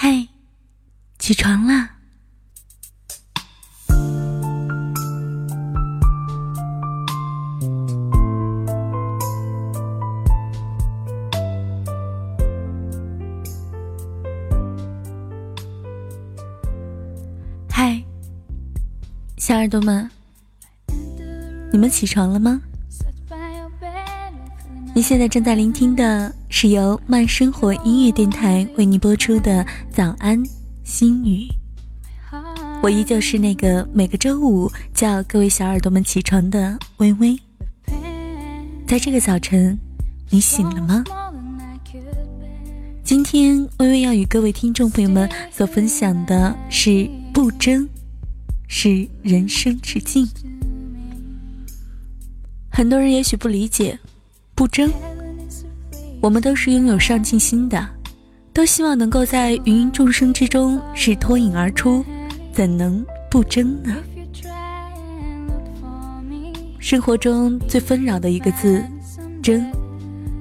嗨，起床啦！嗨，小耳朵们，你们起床了吗？你现在正在聆听的是由慢生活音乐电台为你播出的早安心语。我依旧是那个每个周五叫各位小耳朵们起床的微微。在这个早晨，你醒了吗？今天微微要与各位听众朋友们所分享的是不争，是人生之境。很多人也许不理解。不争，我们都是拥有上进心的，都希望能够在芸芸众生之中是脱颖而出，怎能不争呢？生活中最纷扰的一个字“争”，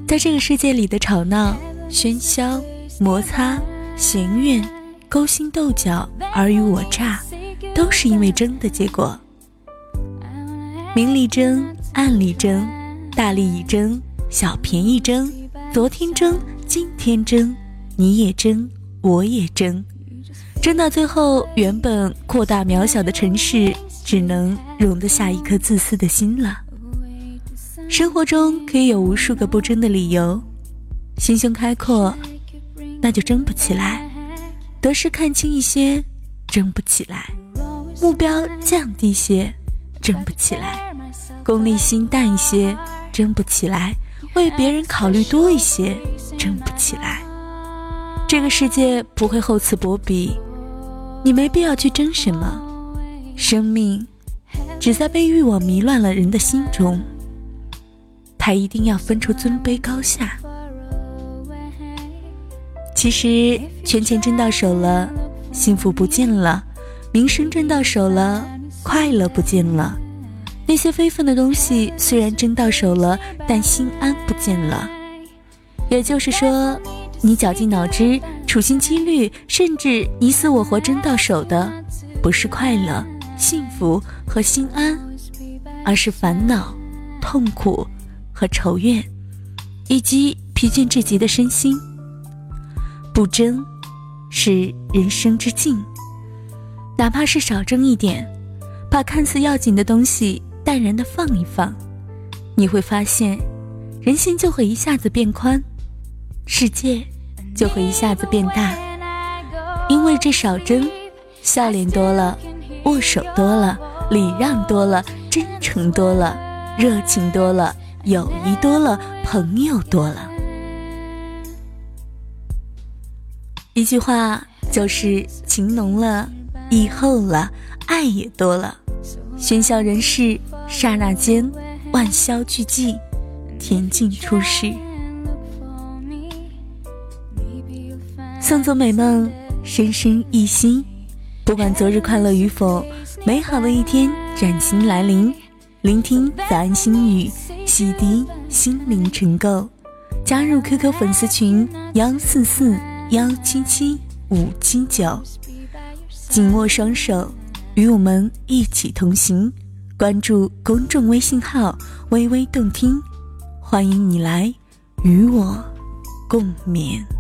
在这个世界里的吵闹、喧嚣、摩擦、嫌怨、勾心斗角、尔虞我诈，都是因为争的结果。明里争，暗里争，大利益争。小便宜争，昨天争，今天争，你也争，我也争，争到最后，原本扩大渺小的城市，只能容得下一颗自私的心了。生活中可以有无数个不争的理由，心胸开阔，那就争不起来；得失看清一些，争不起来；目标降低些，争不起来；功利心淡一些，争不起来。为别人考虑多一些，争不起来。这个世界不会厚此薄彼，你没必要去争什么。生命只在被欲望迷乱了人的心中，他一定要分出尊卑高下。其实，权钱争到手了，幸福不见了；名声争到手了，快乐不见了。那些非分的东西虽然争到手了，但心安不见了。也就是说，你绞尽脑汁、处心积虑，甚至你死我活争到手的，不是快乐、幸福和心安，而是烦恼、痛苦和仇怨，以及疲倦至极的身心。不争，是人生之境。哪怕是少争一点，把看似要紧的东西。淡然的放一放，你会发现，人心就会一下子变宽，世界就会一下子变大。因为这少争，笑脸多了，握手多了，礼让多了，真诚多了，热情多了，友谊多了，朋友多了。一句话就是情浓了，意厚了，爱也多了。喧嚣人世，刹那间，万消俱寂，恬静出世。送走美梦，深深一心。不管昨日快乐与否，美好的一天崭新来临。聆听早安心语，洗涤心灵尘垢。加入 QQ 粉丝群：幺四四幺七七五七九。紧握双手。与我们一起同行，关注公众微信号“微微动听”，欢迎你来与我共勉。